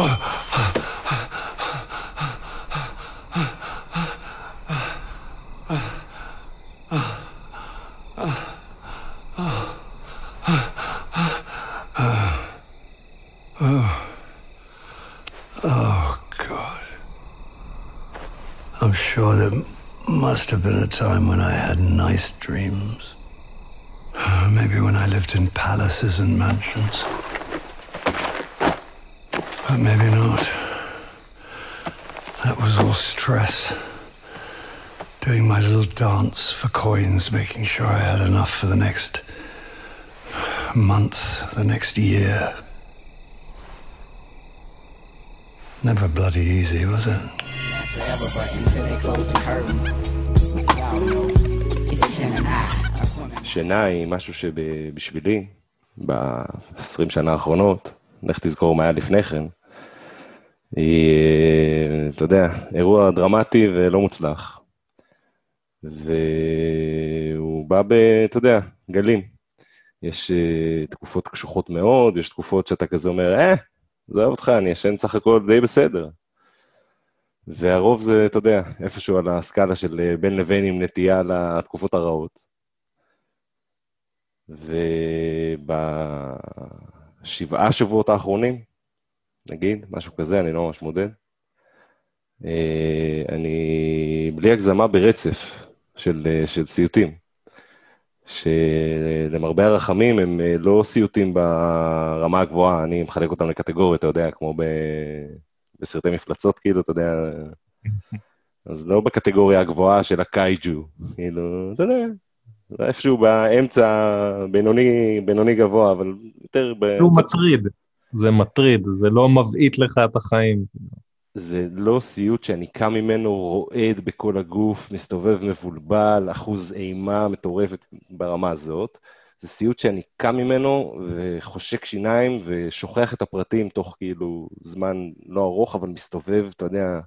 Oh, God. I'm sure there must have been a time when I had nice dreams. Maybe when I lived in palaces and mansions. But maybe not. That was all stress. Doing my little dance for coins, making sure I had enough for the next month, the next year. Never bloody easy, was it? forever, but until they close the curtain. Y'all know, it's Jen and I. שינה היא משהו שבשבילי, ב-20 שנה האחרונות, לך תזכור מה היה לפני כן, היא, אה, אתה יודע, אירוע דרמטי ולא מוצלח. והוא בא ב... אתה יודע, גלים. יש אה, תקופות קשוחות מאוד, יש תקופות שאתה כזה אומר, אה, עזוב אותך, אני ישן סך הכל די בסדר. והרוב זה, אתה יודע, איפשהו על הסקאלה של אה, בין לבין עם נטייה לתקופות הרעות. ובשבעה שבועות האחרונים, נגיד, משהו כזה, אני לא ממש מודד, אה, אני בלי הגזמה ברצף של, אה, של סיוטים, שלמרבה הרחמים הם אה, לא סיוטים ברמה הגבוהה, אני מחלק אותם לקטגוריות, אתה יודע, כמו ב... בסרטי מפלצות, כאילו, אתה יודע, אז לא בקטגוריה הגבוהה של הקייג'ו, כאילו, אתה יודע, איפשהו באמצע, בינוני, בינוני גבוה, אבל יותר... הוא מטריד, זה מטריד, זה לא מבעית לך את החיים. זה לא סיוט שאני קם ממנו רועד בכל הגוף, מסתובב מבולבל, אחוז אימה מטורפת ברמה הזאת. זה סיוט שאני קם ממנו וחושק שיניים ושוכח את הפרטים תוך כאילו זמן לא ארוך, אבל מסתובב, אתה יודע,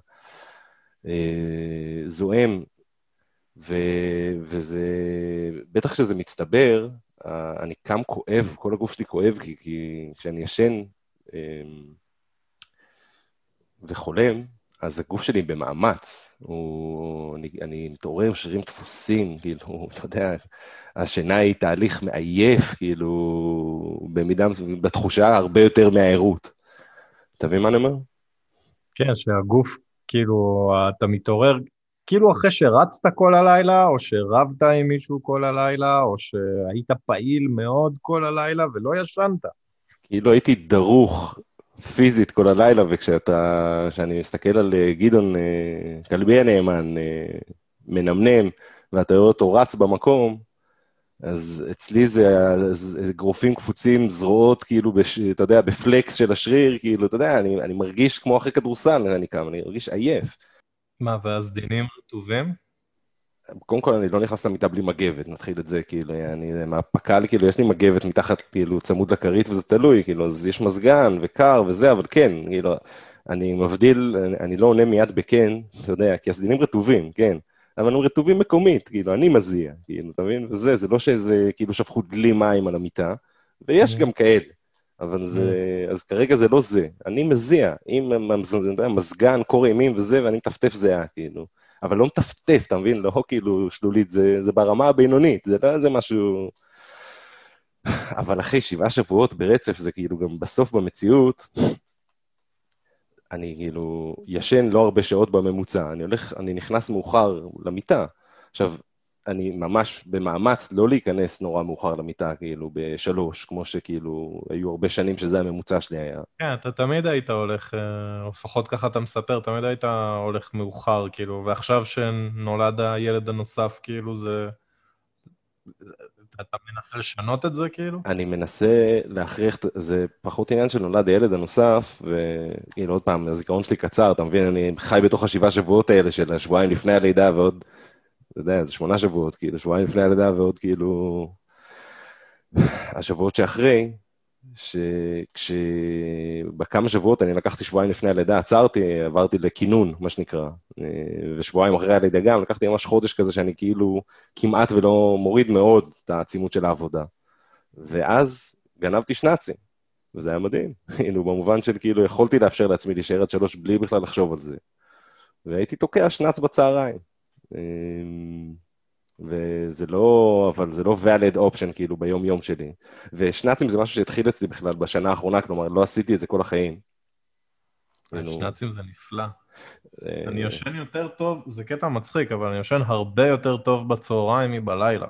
אה, זועם ו, וזה, בטח כשזה מצטבר, אני קם כואב, כל הגוף שלי כואב, כי, כי כשאני ישן אמ, וחולם, אז הגוף שלי במאמץ. הוא, אני, אני מתעורר שרירים דפוסים, כאילו, אתה יודע, השינה היא תהליך מעייף, כאילו, במידה, בתחושה הרבה יותר מהערות. אתה מבין מה אני אומר? כן, שהגוף, כאילו, אתה מתעורר כאילו אחרי שרצת כל הלילה, או שרבת עם מישהו כל הלילה, או שהיית פעיל מאוד כל הלילה ולא ישנת. כאילו הייתי דרוך פיזית כל הלילה, וכשאתה, כשאני מסתכל על אה, גדעון, אה, כלבי הנאמן, אה, מנמנם, ואתה רואה אותו רץ במקום, אז אצלי זה, אגרופים קפוצים, זרועות, כאילו, בש, אתה יודע, בפלקס של השריר, כאילו, אתה יודע, אני, אני מרגיש כמו אחרי כדורסל, אני קם, אני מרגיש עייף. מה, והסדינים רטובים? קודם כל, אני לא נכנס למיטה בלי מגבת, נתחיל את זה, כאילו, אני, מהפק"ל, כאילו, יש לי מגבת מתחת, כאילו, צמוד לכרית, וזה תלוי, כאילו, אז יש מזגן וקר וזה, אבל כן, כאילו, אני מבדיל, אני, אני לא עונה מיד בכן, אתה יודע, כי הסדינים רטובים, כן, אבל הם רטובים מקומית, כאילו, אני מזיע, כאילו, אתה מבין? וזה, זה לא שזה, כאילו, שפכו דלי מים על המיטה, ויש mm-hmm. גם כאלה. אבל זה, mm. אז כרגע זה לא זה. אני מזיע, אם מזגן, קור אימים וזה, ואני מטפטף זיעה, כאילו. אבל לא מטפטף, אתה מבין? לא כאילו שלולית, זה, זה ברמה הבינונית, זה לא איזה משהו... אבל אחרי שבעה שבועות ברצף, זה כאילו גם בסוף במציאות, אני כאילו ישן לא הרבה שעות בממוצע, אני הולך, אני נכנס מאוחר למיטה. עכשיו, אני ממש במאמץ לא להיכנס נורא מאוחר למיטה, כאילו, בשלוש, כמו שכאילו, היו הרבה שנים שזה הממוצע שלי היה. כן, אתה תמיד היית הולך, או אה, לפחות ככה אתה מספר, תמיד היית הולך מאוחר, כאילו, ועכשיו שנולד הילד הנוסף, כאילו, זה... אתה מנסה לשנות את זה, כאילו? אני מנסה להכריח, זה פחות עניין של נולד הילד הנוסף, וכאילו, עוד פעם, הזיכרון שלי קצר, אתה מבין? אני חי בתוך השבעה שבועות האלה של השבועיים לפני הלידה ועוד... אתה יודע, זה שמונה שבועות, כאילו, שבועיים לפני הלידה ועוד כאילו... השבועות שאחרי, שכשבכמה שבועות אני לקחתי שבועיים לפני הלידה, עצרתי, עברתי לכינון, מה שנקרא, ושבועיים אחרי הלידה גם, לקחתי ממש חודש כזה שאני כאילו כמעט ולא מוריד מאוד את העצימות של העבודה. ואז גנבתי שנאצים. וזה היה מדהים. כאילו, במובן של כאילו, יכולתי לאפשר לעצמי להישאר עד שלוש בלי בכלל לחשוב על זה. והייתי תוקע שנץ בצהריים. אמ, וזה לא, אבל זה לא valid option כאילו ביום-יום שלי. ושנצים זה משהו שהתחיל אצלי בכלל בשנה האחרונה, כלומר, לא עשיתי את זה כל החיים. כאילו, שנ"צים זה נפלא. אה, אני יושן יותר טוב, זה קטע מצחיק, אבל אני יושן הרבה יותר טוב בצהריים מבלילה.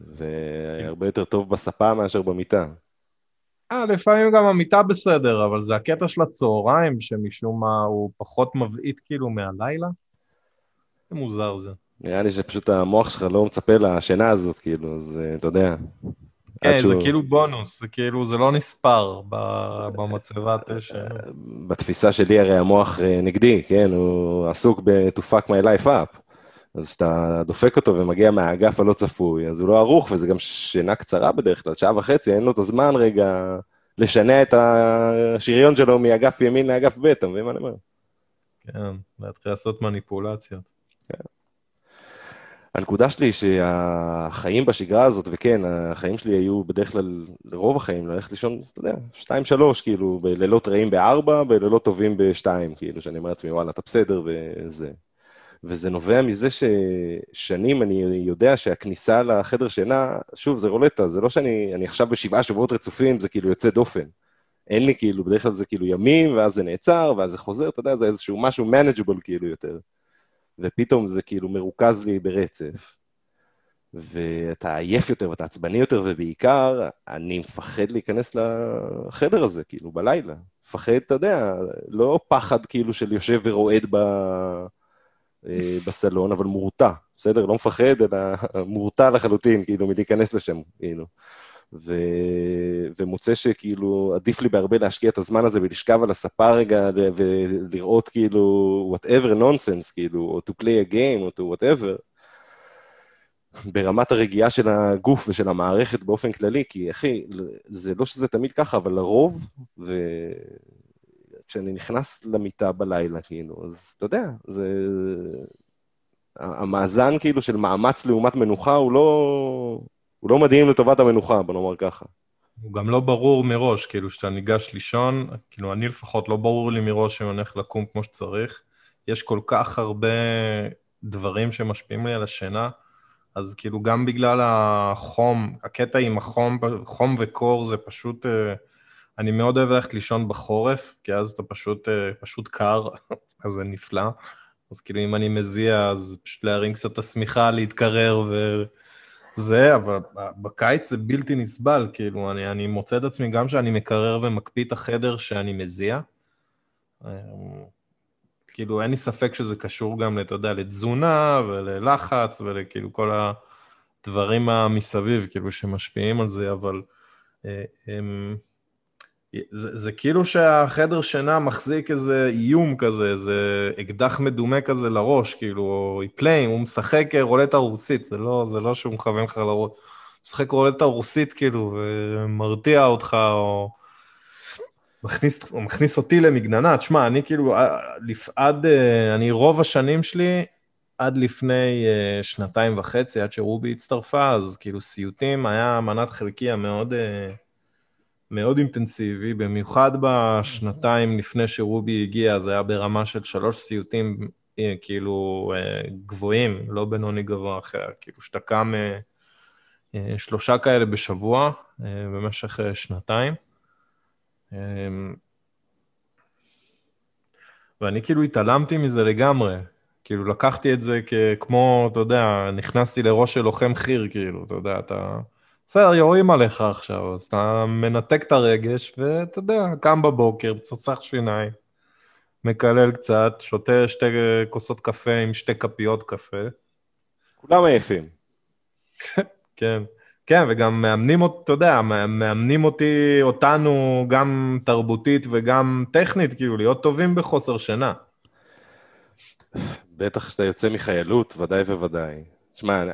והרבה יותר טוב בספה מאשר במיטה. אה, לפעמים גם המיטה בסדר, אבל זה הקטע של הצהריים, שמשום מה הוא פחות מבעית כאילו מהלילה. זה מוזר זה. נראה לי שפשוט המוח שלך לא מצפה לשינה הזאת, כאילו, אז אה, אתה יודע. כן, זה שהוא- כאילו בונוס, זה כאילו, זה לא נספר במצבת אש. בתפיסה שלי הרי המוח אה, נגדי, כן? הוא עסוק ב- to fuck my life up. אז כשאתה דופק אותו ומגיע מהאגף הלא צפוי, אז הוא לא ערוך, וזה גם שינה קצרה בדרך כלל, שעה וחצי, אין לו את הזמן רגע לשנע את השריון שלו מאגף ימין לאגף ב', אתה מבין מה אני אומר? כן, להתחיל לעשות מניפולציות. הנקודה שלי היא שהחיים בשגרה הזאת, וכן, החיים שלי היו בדרך כלל, לרוב החיים, ללכת לישון, אתה יודע, שתיים, שלוש, כאילו, בלילות רעים בארבע, בלילות טובים בשתיים, כאילו, שאני אומר לעצמי, וואלה, אתה בסדר, וזה. וזה נובע מזה ששנים אני יודע שהכניסה לחדר שינה, שוב, זה רולטה, זה לא שאני אני עכשיו בשבעה שבועות רצופים, זה כאילו יוצא דופן. אין לי כאילו, בדרך כלל זה כאילו ימים, ואז זה נעצר, ואז זה חוזר, אתה יודע, זה איזשהו משהו manageable כאילו יותר. ופתאום זה כאילו מרוכז לי ברצף. ואתה עייף יותר ואתה עצבני יותר, ובעיקר, אני מפחד להיכנס לחדר הזה, כאילו, בלילה. מפחד, אתה יודע, לא פחד כאילו של יושב ורועד ב... אה, בסלון, אבל מורתע, בסדר? לא מפחד, אלא מורתע לחלוטין, כאילו, מלהיכנס לשם, כאילו. ו... ומוצא שכאילו עדיף לי בהרבה להשקיע את הזמן הזה ולשכב על הספה רגע ולראות כאילו whatever nonsense, כאילו, או to play a game, או to whatever, ברמת הרגיעה של הגוף ושל המערכת באופן כללי, כי אחי, זה לא שזה תמיד ככה, אבל לרוב, וכשאני נכנס למיטה בלילה, כאילו, אז אתה יודע, זה... המאזן כאילו של מאמץ לעומת מנוחה הוא לא, הוא לא מדהים לטובת המנוחה, בוא נאמר ככה. הוא גם לא ברור מראש, כאילו, כשאתה ניגש לישון, כאילו, אני לפחות, לא ברור לי מראש שאני הולך לקום כמו שצריך. יש כל כך הרבה דברים שמשפיעים לי על השינה, אז כאילו, גם בגלל החום, הקטע עם החום, חום וקור זה פשוט... אה, אני מאוד אוהב ללכת לישון בחורף, כי אז אתה פשוט, אה, פשוט קר, אז זה נפלא. אז כאילו, אם אני מזיע, אז פשוט להרים קצת את השמיכה, להתקרר ו... זה, אבל בקיץ זה בלתי נסבל, כאילו, אני, אני מוצא את עצמי גם שאני מקרר ומקפיא את החדר שאני מזיע. אמ, כאילו, אין לי ספק שזה קשור גם, אתה יודע, לתזונה וללחץ ולכאילו כל הדברים המסביב, כאילו, שמשפיעים על זה, אבל אה, אמ, זה, זה כאילו שהחדר שינה מחזיק איזה איום כזה, איזה אקדח מדומה כזה לראש, כאילו, או פליים, הוא משחק רולטה רוסית, זה לא, זה לא שהוא מכוון לך לראש. הוא משחק רולטה רוסית, כאילו, ומרתיע אותך, או... מכניס, הוא מכניס אותי למגננה. תשמע, אני כאילו, לפ- עד, אה, אני רוב השנים שלי, עד לפני אה, שנתיים וחצי, עד שרובי הצטרפה, אז כאילו סיוטים היה מנת חלקי המאוד... מאוד אינטנסיבי, במיוחד בשנתיים לפני שרובי הגיע, זה היה ברמה של שלוש סיוטים אה, כאילו אה, גבוהים, לא בינוני גבוה אחר, כאילו שאתה קם אה, שלושה כאלה בשבוע במשך שנתיים. אה, ואני כאילו התעלמתי מזה לגמרי, כאילו לקחתי את זה כמו, אתה יודע, נכנסתי לראש של לוחם חי"ר, כאילו, אתה יודע, אתה... בסדר, יורים עליך עכשיו, אז אתה מנתק את הרגש, ואתה יודע, קם בבוקר, מצחצח שיניים, מקלל קצת, שותה שתי כוסות קפה עם שתי כפיות קפה. כולם עייפים. כן. כן, וגם מאמנים אתה יודע, מאמנים אותי, אותנו, גם תרבותית וגם טכנית, כאילו, להיות טובים בחוסר שינה. בטח כשאתה יוצא מחיילות, ודאי וודאי. תשמע,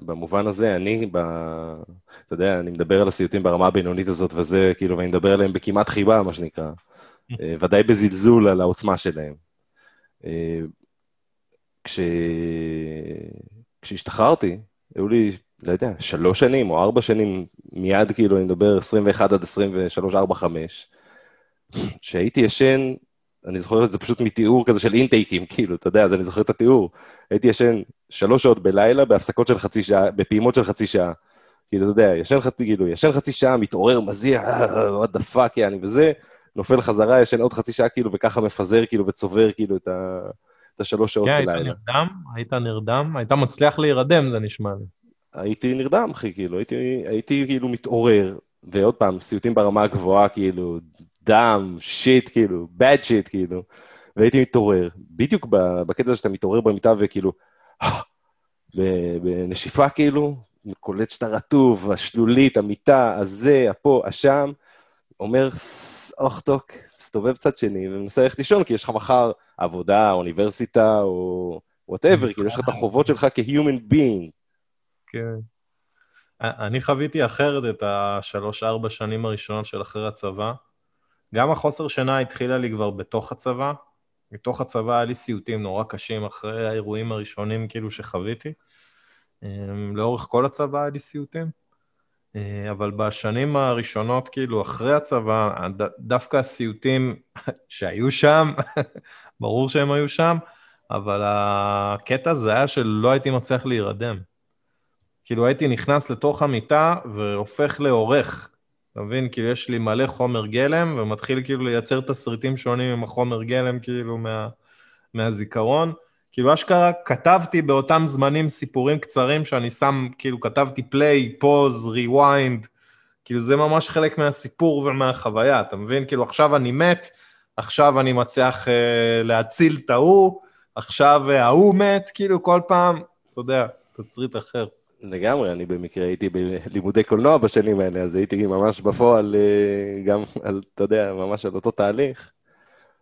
במובן הזה, אני, ב... אתה יודע, אני מדבר על הסיוטים ברמה הבינונית הזאת וזה, כאילו, ואני מדבר עליהם בכמעט חיבה, מה שנקרא. ודאי בזלזול על העוצמה שלהם. כש... כשהשתחררתי, היו לי לא יודע, שלוש שנים או ארבע שנים, מיד כאילו, אני מדבר 21 עד 23, 4, 5, שהייתי ישן, אני זוכר את זה פשוט מתיאור כזה של אינטייקים, כאילו, אתה יודע, אז אני זוכר את התיאור. הייתי ישן שלוש שעות בלילה בהפסקות של חצי שעה, בפעימות של חצי שעה. כאילו, אתה יודע, ישן חצי, כאילו, ישן חצי שעה, מתעורר, מזיע, what the fuck, יעני, וזה, נופל חזרה, ישן עוד חצי שעה, כאילו, וככה מפזר, כאילו, וצובר, כאילו, את, ה... את השלוש שעות כן, בלילה. היית נרדם? היית נרדם? היית מצליח להירדם, זה נשמע לי. הייתי נרדם, אחי, כאילו, הייתי, הייתי כאילו מתעורר, ועוד פעם, סיוטים ברמה הגבוהה, כאילו, דם, שיט, כאילו, bad שיט, כאילו, והייתי מתעורר. בדיוק בקטע הזה שאתה מתעורר במיטה וכאילו, בנשיפה, כאילו, קולט שאתה רטוב, השלולית, המיטה, הזה, הפה, השם, אומר, אוכטוק, מסתובב צד שני ומנסה ללכת לישון, כי יש לך מחר עבודה, אוניברסיטה, או וואטאבר, כאילו, יש לך את החובות שלך כ-human being. כן. אני חוויתי אחרת את השלוש-ארבע שנים הראשונות של אחרי הצבא. גם החוסר שינה התחילה לי כבר בתוך הצבא. בתוך הצבא היה לי סיוטים נורא קשים אחרי האירועים הראשונים כאילו שחוויתי. לאורך כל הצבא היה לי סיוטים. אבל בשנים הראשונות, כאילו, אחרי הצבא, דווקא הסיוטים שהיו שם, ברור שהם היו שם, אבל הקטע זה היה שלא הייתי מצליח להירדם. כאילו הייתי נכנס לתוך המיטה והופך לעורך. אתה מבין? כאילו יש לי מלא חומר גלם, ומתחיל כאילו לייצר תסריטים שונים עם החומר גלם, כאילו מה, מהזיכרון. כאילו אשכרה כתבתי באותם זמנים סיפורים קצרים שאני שם, כאילו כתבתי play, pause, rewind, כאילו זה ממש חלק מהסיפור ומהחוויה, אתה מבין? כאילו עכשיו אני מת, עכשיו אני מצליח אה, להציל את ההוא, עכשיו אה, ההוא מת, כאילו כל פעם, אתה יודע, תסריט אחר. לגמרי, אני במקרה הייתי בלימודי קולנוע בשנים האלה, אז הייתי ממש בפועל, אה, גם על, אתה יודע, ממש על אותו תהליך.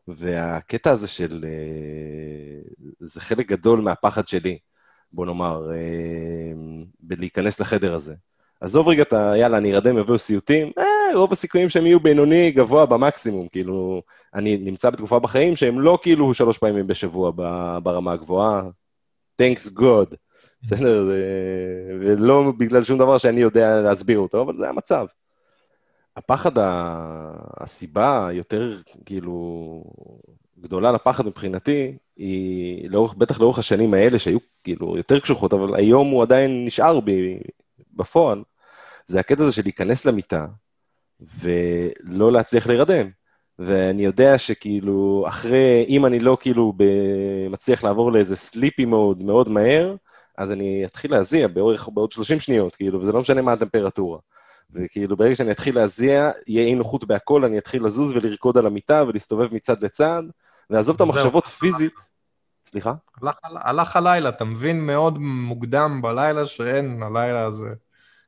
והקטע הזה של... אה, זה חלק גדול מהפחד שלי, בוא נאמר, אה, בלהיכנס לחדר הזה. עזוב רגע את ה... יאללה, אני ארדם, יביאו סיוטים, אה, רוב הסיכויים שהם יהיו בינוני, גבוה במקסימום. כאילו, אני נמצא בתקופה בחיים שהם לא כאילו שלוש פעמים בשבוע ברמה הגבוהה. Thanks God. בסדר? ולא בגלל שום דבר שאני יודע להסביר אותו, אבל זה המצב. הפחד, הסיבה היותר, כאילו, גדולה לפחד מבחינתי, היא לאורך, בטח לאורך השנים האלה, שהיו כאילו יותר קשוחות, אבל היום הוא עדיין נשאר בי בפועל, זה הקטע הזה של להיכנס למיטה ולא להצליח להירדם. ואני יודע שכאילו, אחרי, אם אני לא כאילו מצליח לעבור לאיזה סליפי מוד מאוד מהר, אז אני אתחיל להזיע באורך, בעוד 30 שניות, כאילו, וזה לא משנה מה הטמפרטורה. וכאילו, ברגע שאני אתחיל להזיע, יהיה אי נוחות בהכל, אני אתחיל לזוז ולרקוד על המיטה ולהסתובב מצד לצד, ולעזוב את המחשבות פיזית. סליחה? הלך, הלך הלילה, אתה מבין מאוד מוקדם בלילה שאין, הלילה הזה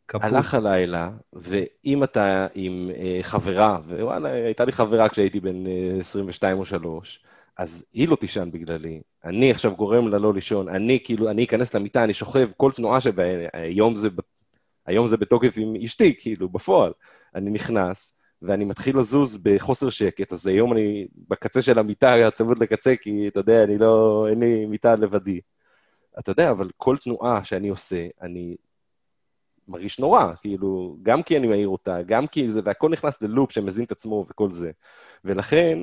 כפות. הלך הלילה, ואם אתה עם אה, חברה, ווואלה, הייתה לי חברה כשהייתי בן אה, 22 או 3, אז היא לא תישן בגללי, אני עכשיו גורם לה לא לישון, אני כאילו, אני אכנס למיטה, אני שוכב, כל תנועה שהיום זה, היום זה בתוקף עם אשתי, כאילו, בפועל. אני נכנס, ואני מתחיל לזוז בחוסר שקט, אז היום אני בקצה של המיטה, צמוד לקצה, כי אתה יודע, אני לא, אין לי מיטה לבדי. אתה יודע, אבל כל תנועה שאני עושה, אני מרגיש נורא, כאילו, גם כי אני מעיר אותה, גם כי זה, והכל נכנס ללופ שמזין את עצמו וכל זה. ולכן,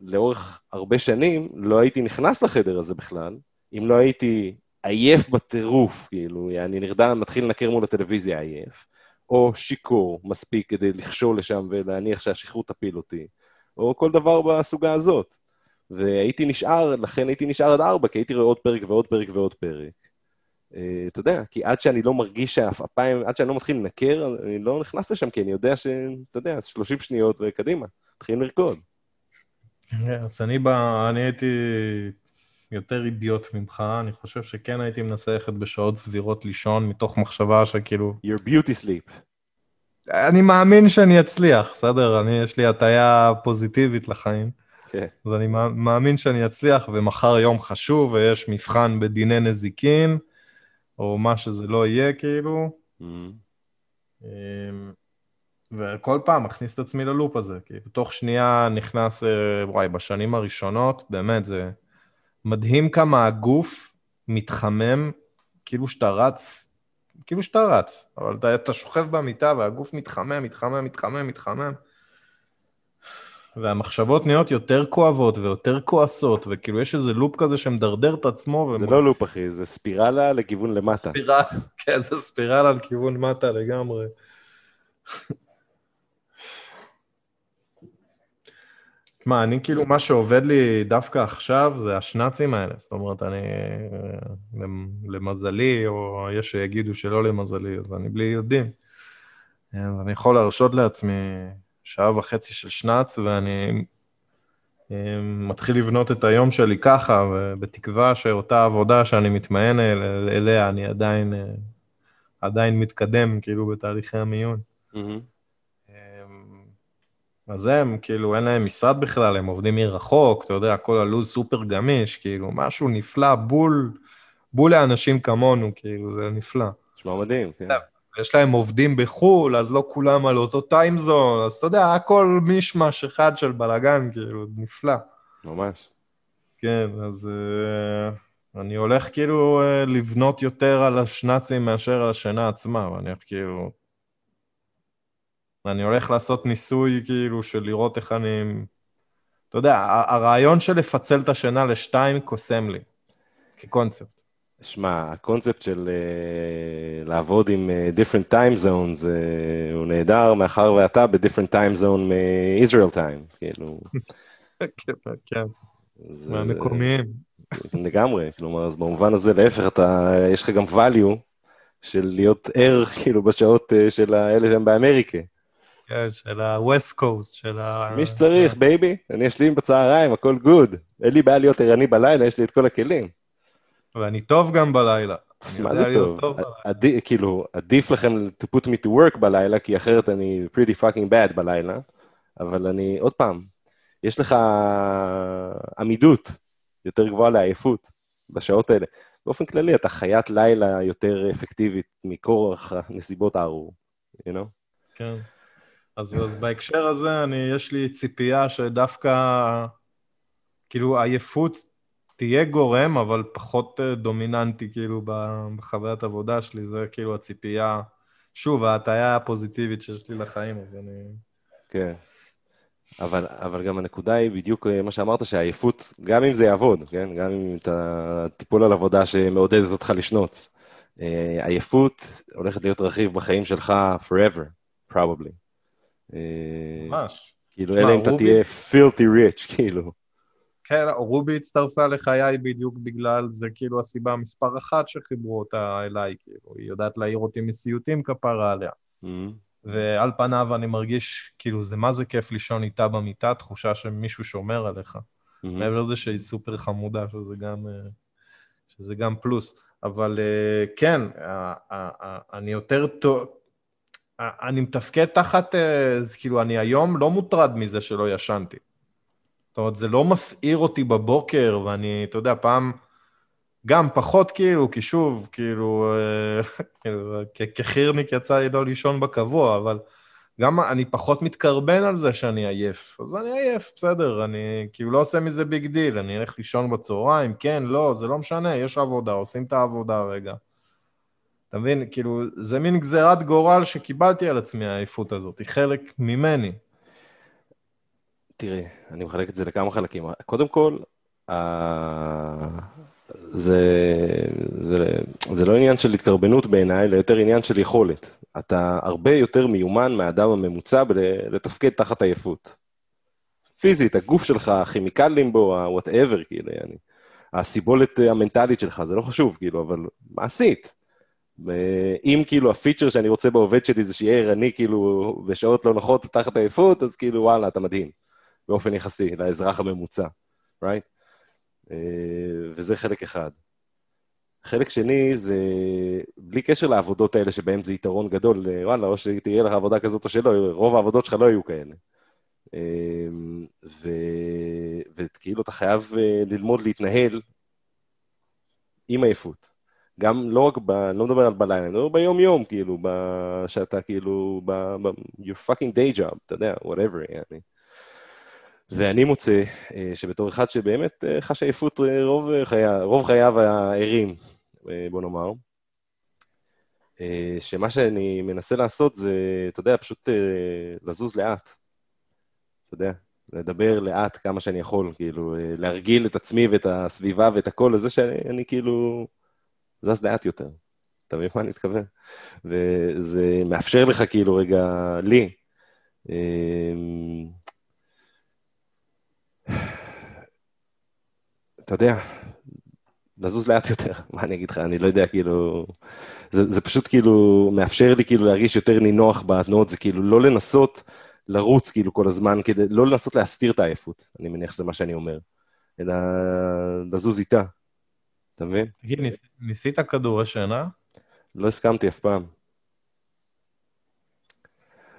לאורך הרבה שנים לא הייתי נכנס לחדר הזה בכלל, אם לא הייתי עייף בטירוף, כאילו, אני נרדם, מתחיל לנקר מול הטלוויזיה עייף, או שיכור מספיק כדי לכשול לשם ולהניח שהשכרות תפיל אותי, או כל דבר בסוגה הזאת. והייתי נשאר, לכן הייתי נשאר עד ארבע, כי הייתי רואה עוד פרק ועוד פרק ועוד פרק. Uh, אתה יודע, כי עד שאני לא מרגיש שהפעם, עד שאני לא מתחיל לנקר, אני לא נכנס לשם, כי אני יודע ש... אתה יודע, 30 שניות וקדימה, מתחילים לרקוד. כן, אז אני, בא, אני הייתי יותר אידיוט ממך, אני חושב שכן הייתי מנסה ללכת בשעות סבירות לישון, מתוך מחשבה שכאילו... Your beauty sleep. אני מאמין שאני אצליח, בסדר? אני, יש לי הטיה פוזיטיבית לחיים. כן. אז אני מאמין שאני אצליח, ומחר יום חשוב, ויש מבחן בדיני נזיקין, או מה שזה לא יהיה, כאילו. Mm-hmm. וכל פעם מכניס את עצמי ללופ הזה, כי בתוך שנייה נכנס, אה, וואי, בשנים הראשונות, באמת, זה מדהים כמה הגוף מתחמם, כאילו שאתה רץ כאילו שאתה רץ, אבל אתה, אתה שוכב במיטה והגוף מתחמם, מתחמם, מתחמם, מתחמם. והמחשבות נהיות יותר כואבות ויותר כועסות, וכאילו יש איזה לופ כזה שמדרדר את עצמו. זה לא לופ, אחי, זה ספירלה לכיוון למטה. ספירלה, כן, זה ספירלה לכיוון מטה לגמרי. מה, אני כאילו, מה שעובד לי דווקא עכשיו זה השנאצים האלה. זאת אומרת, אני, למזלי, או יש שיגידו שלא למזלי, אז אני בלי יודעים. אז אני יכול להרשות לעצמי שעה וחצי של שנץ, ואני אה, מתחיל לבנות את היום שלי ככה, ובתקווה שאותה עבודה שאני מתמיין אל, אליה, אני עדיין, אה, עדיין מתקדם, כאילו, בתהליכי המיון. Mm-hmm. אז הם, כאילו, אין להם משרד בכלל, הם עובדים מרחוק, אתה יודע, כל הלו"ז סופר גמיש, כאילו, משהו נפלא, בול, בול לאנשים כמונו, כאילו, זה נפלא. נשמע מדהים, כן. יש להם עובדים בחו"ל, אז לא כולם על אותו טיימזון, אז אתה יודע, הכל מישמש אחד של בלאגן, כאילו, נפלא. ממש. כן, אז uh, אני הולך כאילו uh, לבנות יותר על השנאצים מאשר על השינה עצמה, ואני הולך כאילו... אני הולך לעשות ניסוי כאילו של לראות איך אני... אתה יודע, הרעיון של לפצל את השינה לשתיים קוסם לי, כקונספט. שמע, הקונספט של uh, לעבוד עם uh, different time zones uh, הוא נהדר, מאחר ואתה ב-different time zone מ-Israel time, כאילו. כן, כן. מהמקומיים. לגמרי, כלומר, אז במובן הזה, להפך, אתה, יש לך גם value של להיות ער, כאילו, בשעות uh, של האלה שהם באמריקה. כן, של ה-West Coast, של ה... מי שצריך, בייבי, אני אשלים בצהריים, הכל good. אין לי בעיה להיות ערני בלילה, יש לי את כל הכלים. ואני טוב גם בלילה. מה זה טוב? עדי, כאילו, עדיף לכם to put me to work בלילה, כי אחרת אני pretty fucking bad בלילה, אבל אני, עוד פעם, יש לך עמידות יותר גבוהה לעייפות בשעות האלה. באופן כללי, אתה חיית לילה יותר אפקטיבית מכורח הנסיבות הארור, you know? כן. אז, אז בהקשר הזה, אני, יש לי ציפייה שדווקא, כאילו, עייפות תהיה גורם, אבל פחות אה, דומיננטי, כאילו, בחוויית עבודה שלי, זה כאילו הציפייה, שוב, ההטייה הפוזיטיבית שיש לי לחיים, אז אני... כן. אבל, אבל גם הנקודה היא בדיוק אה, מה שאמרת, שהעייפות, גם אם זה יעבוד, כן? גם אם אתה תיפול על עבודה שמעודדת אותך לשנוץ, אה, עייפות הולכת להיות רכיב בחיים שלך forever, probably. ממש. כאילו, אלא אם אתה תהיה filthy rich, כאילו. כן, רובי הצטרפה לחיי בדיוק בגלל, זה כאילו הסיבה מספר אחת שחיברו אותה אליי, כאילו, היא יודעת להעיר אותי מסיוטים כפרה עליה. Mm-hmm. ועל פניו אני מרגיש, כאילו, זה מה זה כיף לישון איתה במיטה, תחושה שמישהו שומר עליך. Mm-hmm. מעבר לזה שהיא סופר חמודה, שזה גם, אה, שזה גם פלוס. אבל אה, כן, אני יותר טוב, אני מתפקד תחת, אה, כאילו, אני היום לא מוטרד מזה שלא ישנתי. זאת אומרת, זה לא מסעיר אותי בבוקר, ואני, אתה יודע, פעם, גם פחות כאילו, כי שוב, כאילו, אה, כאילו כחירניק יצא לי לא לישון בקבוע, אבל גם אני פחות מתקרבן על זה שאני עייף. אז אני עייף, בסדר, אני כאילו לא עושה מזה big deal, אני אלך לישון בצהריים, כן, לא, זה לא משנה, יש עבודה, עושים את העבודה רגע. אתה מבין? כאילו, זה מין גזירת גורל שקיבלתי על עצמי, העייפות הזאת, היא חלק ממני. תראי, אני מחלק את זה לכמה חלקים. קודם כל, זה, זה, זה לא עניין של התקרבנות בעיניי, אלא יותר עניין של יכולת. אתה הרבה יותר מיומן מהאדם הממוצע לתפקד תחת עייפות. פיזית, הגוף שלך, הכימיקלים בו, ה-whatever, כאילו, אני, הסיבולת המנטלית שלך, זה לא חשוב, כאילו, אבל מעשית. אם כאילו הפיצ'ר שאני רוצה בעובד שלי זה שיהיה ערני כאילו בשעות לא נוחות תחת עייפות, אז כאילו וואלה, אתה מדהים. באופן יחסי לאזרח הממוצע, right? אה, וזה חלק אחד. חלק שני זה, בלי קשר לעבודות האלה שבהן זה יתרון גדול, אה, וואלה, או שתהיה לך עבודה כזאת או שלא, רוב העבודות שלך לא יהיו כאלה. אה, ו... וכאילו אתה חייב ללמוד להתנהל עם עייפות. גם לא רק ב... אני לא מדבר על בלילה, אני מדבר ביום-יום, כאילו, ב... שאתה כאילו, ב... ב... your fucking day job, אתה יודע, whatever, יעני. ואני מוצא אה, שבתור אחד שבאמת אה, חש עייפות רוב, חייו, רוב חייו הערים, אה, בוא נאמר, אה, שמה שאני מנסה לעשות זה, אתה יודע, פשוט אה, לזוז לאט. אתה יודע, לדבר לאט כמה שאני יכול, כאילו, אה, להרגיל את עצמי ואת הסביבה ואת הכל לזה שאני אני, כאילו זז לאט יותר. אתה מבין מה אני מתכוון? וזה מאפשר לך, כאילו, רגע, לי, אמ, אתה יודע, לזוז לאט יותר, מה אני אגיד לך, אני לא יודע, כאילו... זה, זה פשוט כאילו מאפשר לי כאילו להרגיש יותר נינוח בתנועות, זה כאילו לא לנסות לרוץ כאילו כל הזמן, כדי לא לנסות להסתיר את העייפות, אני מניח שזה מה שאני אומר, אלא לזוז איתה, אתה מבין? תגיד, ניס, ניסית כדורי שינה? לא הסכמתי אף פעם.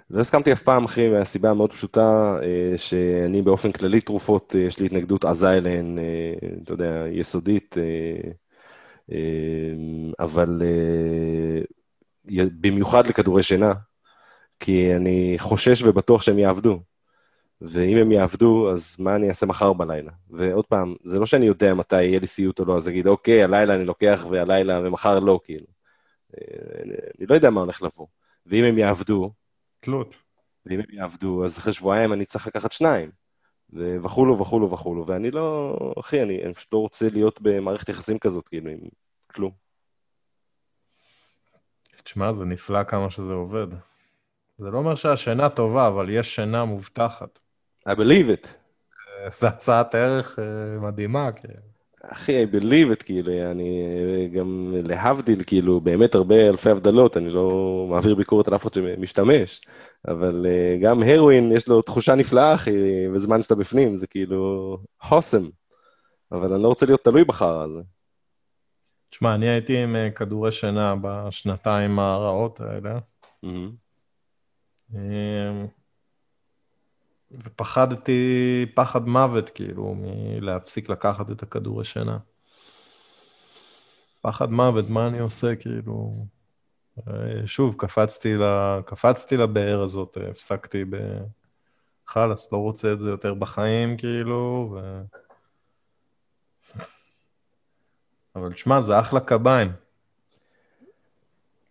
לא הסכמתי אף פעם, אחי, מהסיבה המאוד פשוטה, אה, שאני באופן כללי תרופות, אה, יש לי התנגדות עזה אליהן, אה, אתה יודע, יסודית, אבל במיוחד לכדורי שינה, כי אני חושש ובטוח שהם יעבדו. ואם הם יעבדו, אז מה אני אעשה מחר בלילה? ועוד פעם, זה לא שאני יודע מתי יהיה לי סיוט או לא, אז אגיד, אוקיי, הלילה אני לוקח והלילה ומחר לא, כאילו. אני לא יודע מה הולך לבוא. ואם הם יעבדו, תלות. ואם הם יעבדו, אז אחרי שבועיים אני צריך לקחת שניים. וכולו וכולו וכולו, ואני לא, אחי, אני, אני פשוט לא רוצה להיות במערכת יחסים כזאת, כאילו, עם כלום. תשמע, זה נפלא כמה שזה עובד. זה לא אומר שהשינה טובה, אבל יש שינה מובטחת. I believe it. זו הצעת ערך אה, מדהימה, כאילו. אחי, I believe it, כאילו, אני גם להבדיל, כאילו, באמת הרבה אלפי הבדלות, אני לא מעביר ביקורת על אף אחד שמשתמש, אבל גם הרואין, יש לו תחושה נפלאה, אחי, בזמן שאתה בפנים, זה כאילו הוסם, אבל אני לא רוצה להיות תלוי בחרא הזה. תשמע, אני הייתי עם כדורי שינה בשנתיים הרעות האלה. Mm-hmm. ופחדתי פחד מוות, כאילו, מלהפסיק לקחת את הכדור השינה. פחד מוות, מה אני עושה, כאילו... שוב, קפצתי, ל... קפצתי לבאר הזאת, הפסקתי ב... חלאס, לא רוצה את זה יותר בחיים, כאילו, ו... אבל תשמע, זה אחלה קביים.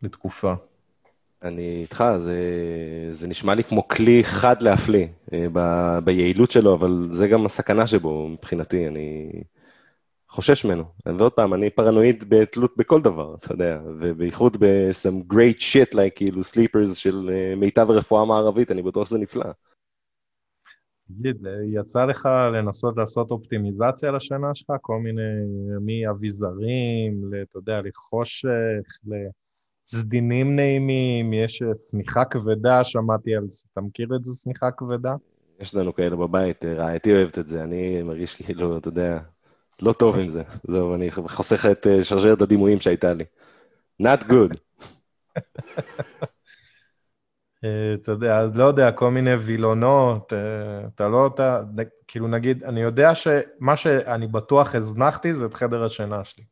לתקופה. אני איתך, זה, זה נשמע לי כמו כלי חד להפליא אה, ב, ביעילות שלו, אבל זה גם הסכנה שבו מבחינתי, אני חושש ממנו. ועוד פעם, אני פרנואיד בתלות בכל דבר, אתה יודע, ובייחוד ב-some great shit, like כאילו sleepers של אה, מיטב הרפואה המערבית, אני בטוח שזה נפלא. תגיד, יצא לך לנסות לעשות אופטימיזציה לשינה שלך? כל מיני, מאביזרים, אתה יודע, לחושך, ל... סדינים נעימים, יש אה, שמיכה כבדה, שמעתי על זה. אתה מכיר את זה, שמיכה כבדה? יש לנו כאלה בבית, אה, רעייתי אוהבת את זה, אני מרגיש כאילו, אתה יודע, לא טוב עם זה. זהו, אני חוסך את אה, שרשרת הדימויים שהייתה לי. Not good. אתה יודע, לא יודע, כל מיני וילונות, אתה לא, אתה, כאילו נגיד, אני יודע שמה שאני בטוח הזנחתי זה את חדר השינה שלי.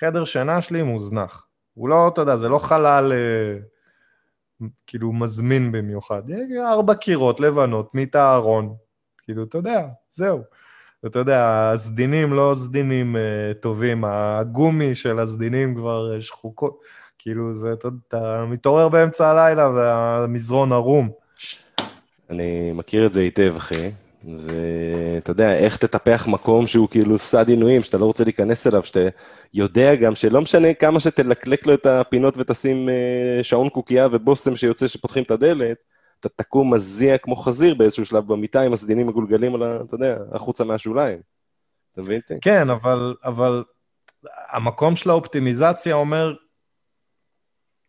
חדר שינה שלי מוזנח. הוא לא, אתה יודע, זה לא חלל אה, כאילו מזמין במיוחד. ארבע קירות לבנות, מיטה ארון. כאילו, אתה יודע, זהו. אתה יודע, הסדינים לא סדינים uh, טובים, הגומי של הסדינים כבר אה, שחוקות. כאילו, זה, אתה, אתה מתעורר באמצע הלילה והמזרון ערום. אני מכיר את זה היטב, אחי. ואתה יודע, איך תטפח מקום שהוא כאילו סד עינויים, שאתה לא רוצה להיכנס אליו, שאתה יודע גם שלא משנה כמה שתלקלק לו את הפינות ותשים אה, שעון קוקייה ובושם שיוצא שפותחים את הדלת, אתה תקום מזיע כמו חזיר באיזשהו שלב במיטה עם הסדינים מגולגלים על ה... אתה יודע, החוצה מהשוליים. אתה מבין אותי? כן, אבל, אבל המקום של האופטימיזציה אומר,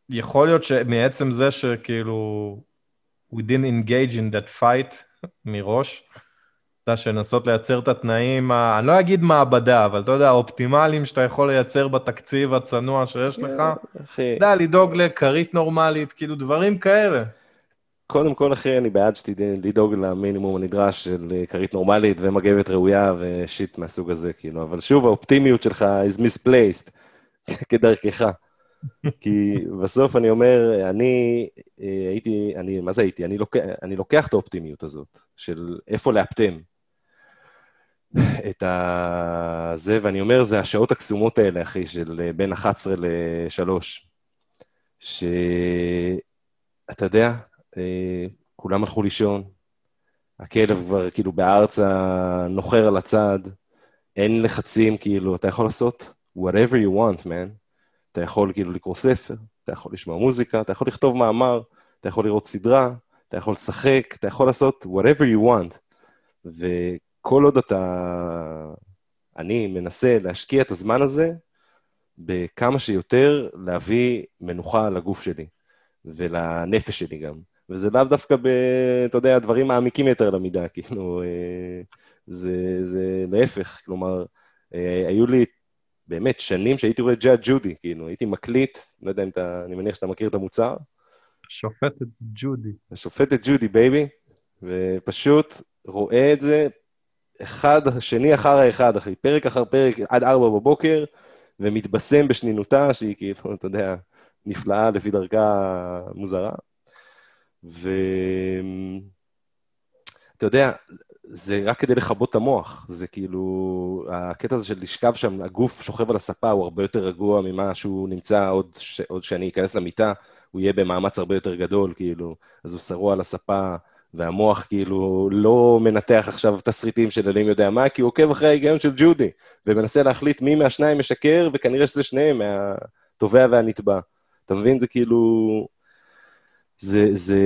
יכול להיות שמעצם זה שכאילו, we didn't engage in that fight מראש, יודע, שנסות לייצר את התנאים, ה... אני לא אגיד מעבדה, אבל אתה יודע, האופטימליים שאתה יכול לייצר בתקציב הצנוע שיש לך, אתה יודע, לדאוג לכרית נורמלית, כאילו דברים כאלה. קודם כל, אחי, אני בעד שתדאוג למינימום הנדרש של כרית נורמלית ומגבת ראויה ושיט מהסוג הזה, כאילו. אבל שוב, האופטימיות שלך is misplaced, כדרכך. כי בסוף אני אומר, אני אה, הייתי, אני, מה זה הייתי? אני לוקח, אני לוקח את האופטימיות הזאת, של איפה לאפטם. את ה... זה, ואני אומר, זה השעות הקסומות האלה, אחי, של בין 11 ל-3. שאתה יודע, אה, כולם הלכו לישון, הכלב כבר כאילו בארצה נוחר על הצד, אין לחצים, כאילו, אתה יכול לעשות whatever you want, man. אתה יכול כאילו לקרוא ספר, אתה יכול לשמוע מוזיקה, אתה יכול לכתוב מאמר, אתה יכול לראות סדרה, אתה יכול לשחק, אתה יכול לעשות whatever you want. וכל עוד אתה... אני מנסה להשקיע את הזמן הזה בכמה שיותר להביא מנוחה לגוף שלי ולנפש שלי גם. וזה לאו דווקא ב... אתה יודע, דברים מעמיקים יותר למידה, כאילו, אה, זה, זה להפך, כלומר, אה, היו לי באמת שנים שהייתי רואה Judge Judy, כאילו, הייתי מקליט, לא יודע אם אתה, אני מניח שאתה מכיר את המוצר. שופטת ג'ודי. השופטת ג'ודי, בייבי, ופשוט רואה את זה אחד, שני אחר האחד, אחי, פרק אחר פרק, עד ארבע בבוקר, ומתבשם בשנינותה, שהיא כאילו, אתה יודע, נפלאה לפי דרכה מוזרה. ואתה יודע, זה רק כדי לכבות את המוח. זה כאילו, הקטע הזה של לשכב שם, הגוף שוכב על הספה, הוא הרבה יותר רגוע ממה שהוא נמצא עוד, ש... עוד שאני אכנס למיטה, הוא יהיה במאמץ הרבה יותר גדול, כאילו, אז הוא שרוע על הספה, והמוח כאילו לא מנתח עכשיו תסריטים של אלוהים יודע מה, כי הוא עוקב אחרי ההיגיון של ג'ודי, ומנסה להחליט מי מהשניים משקר, וכנראה שזה שניהם, מהתובע והנתבע. אתה מבין? זה כאילו... זה... זה...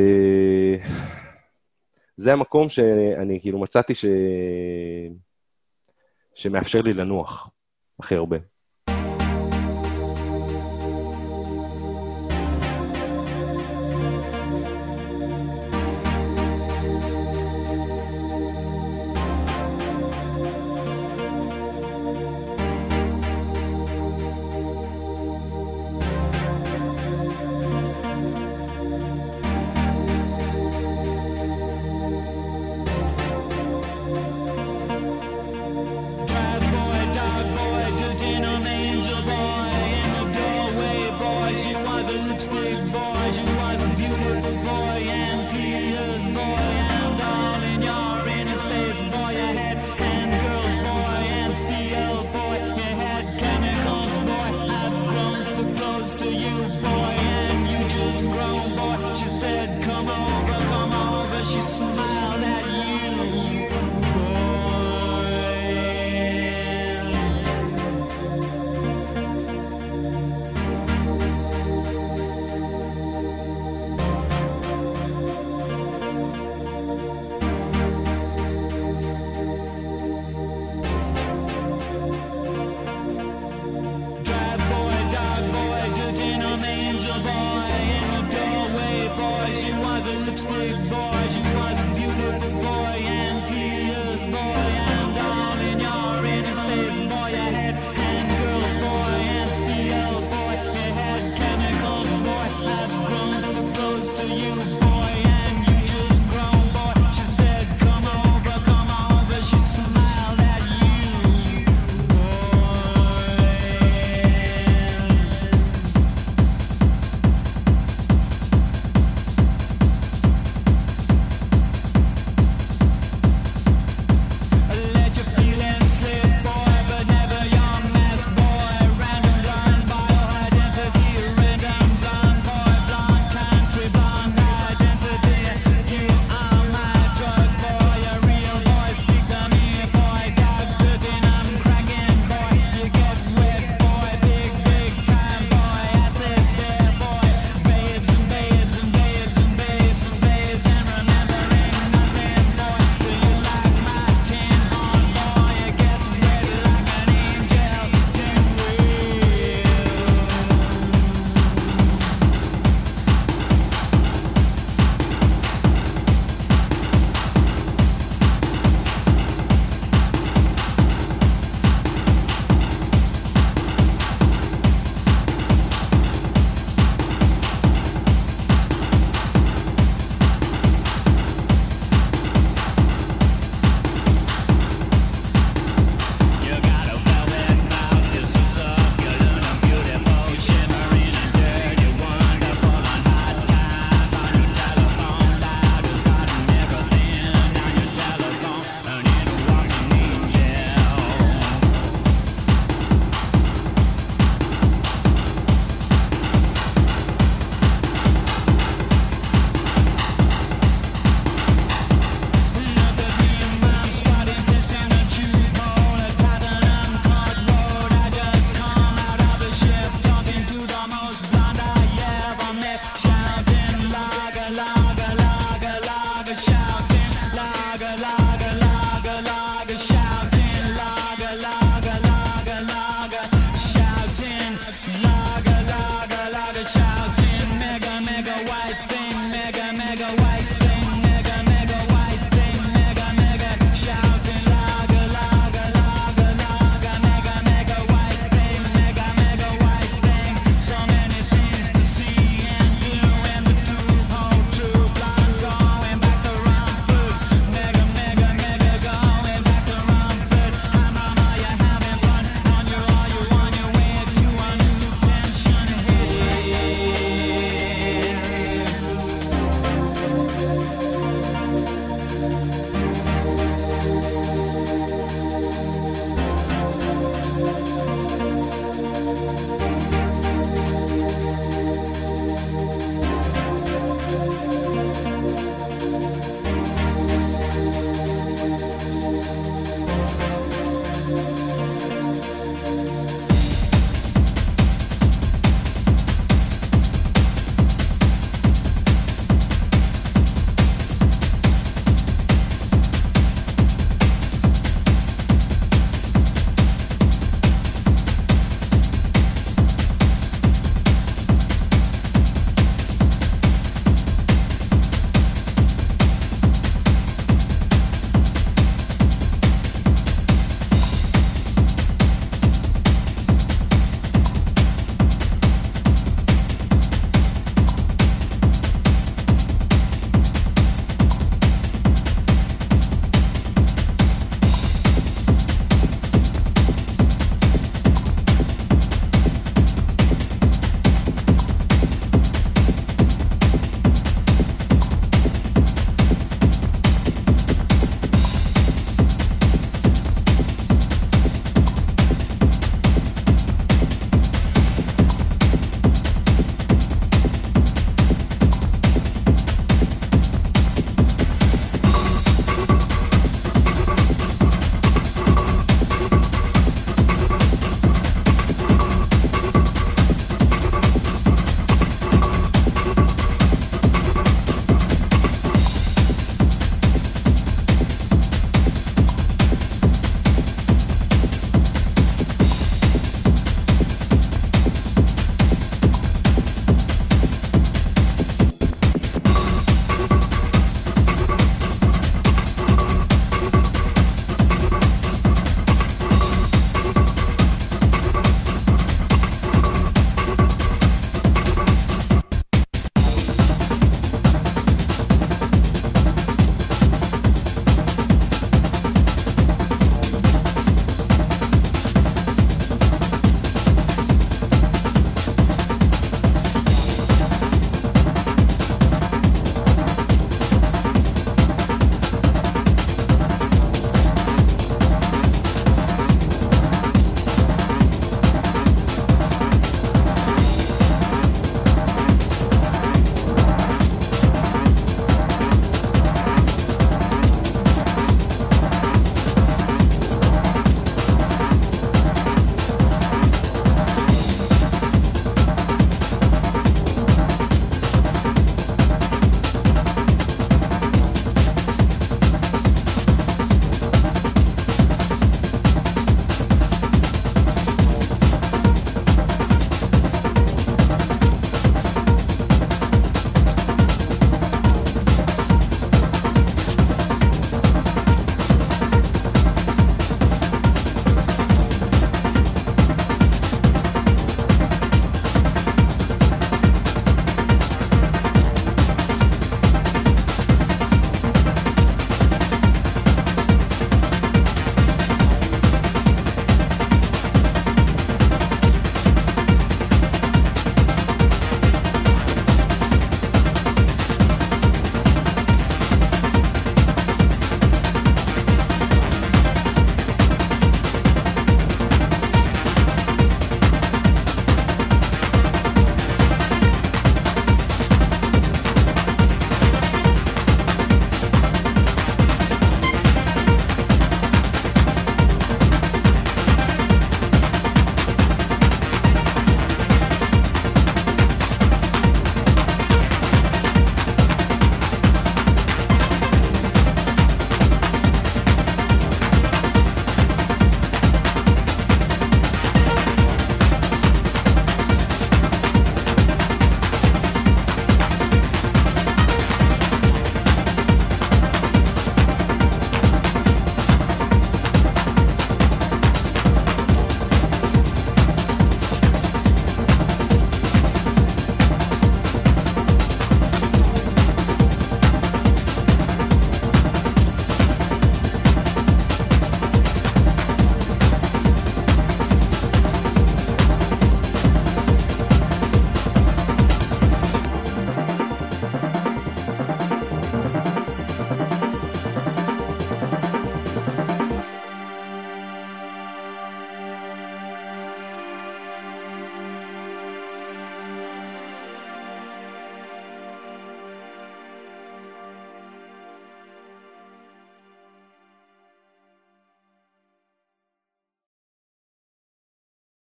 זה המקום שאני כאילו מצאתי ש... שמאפשר לי לנוח הכי הרבה.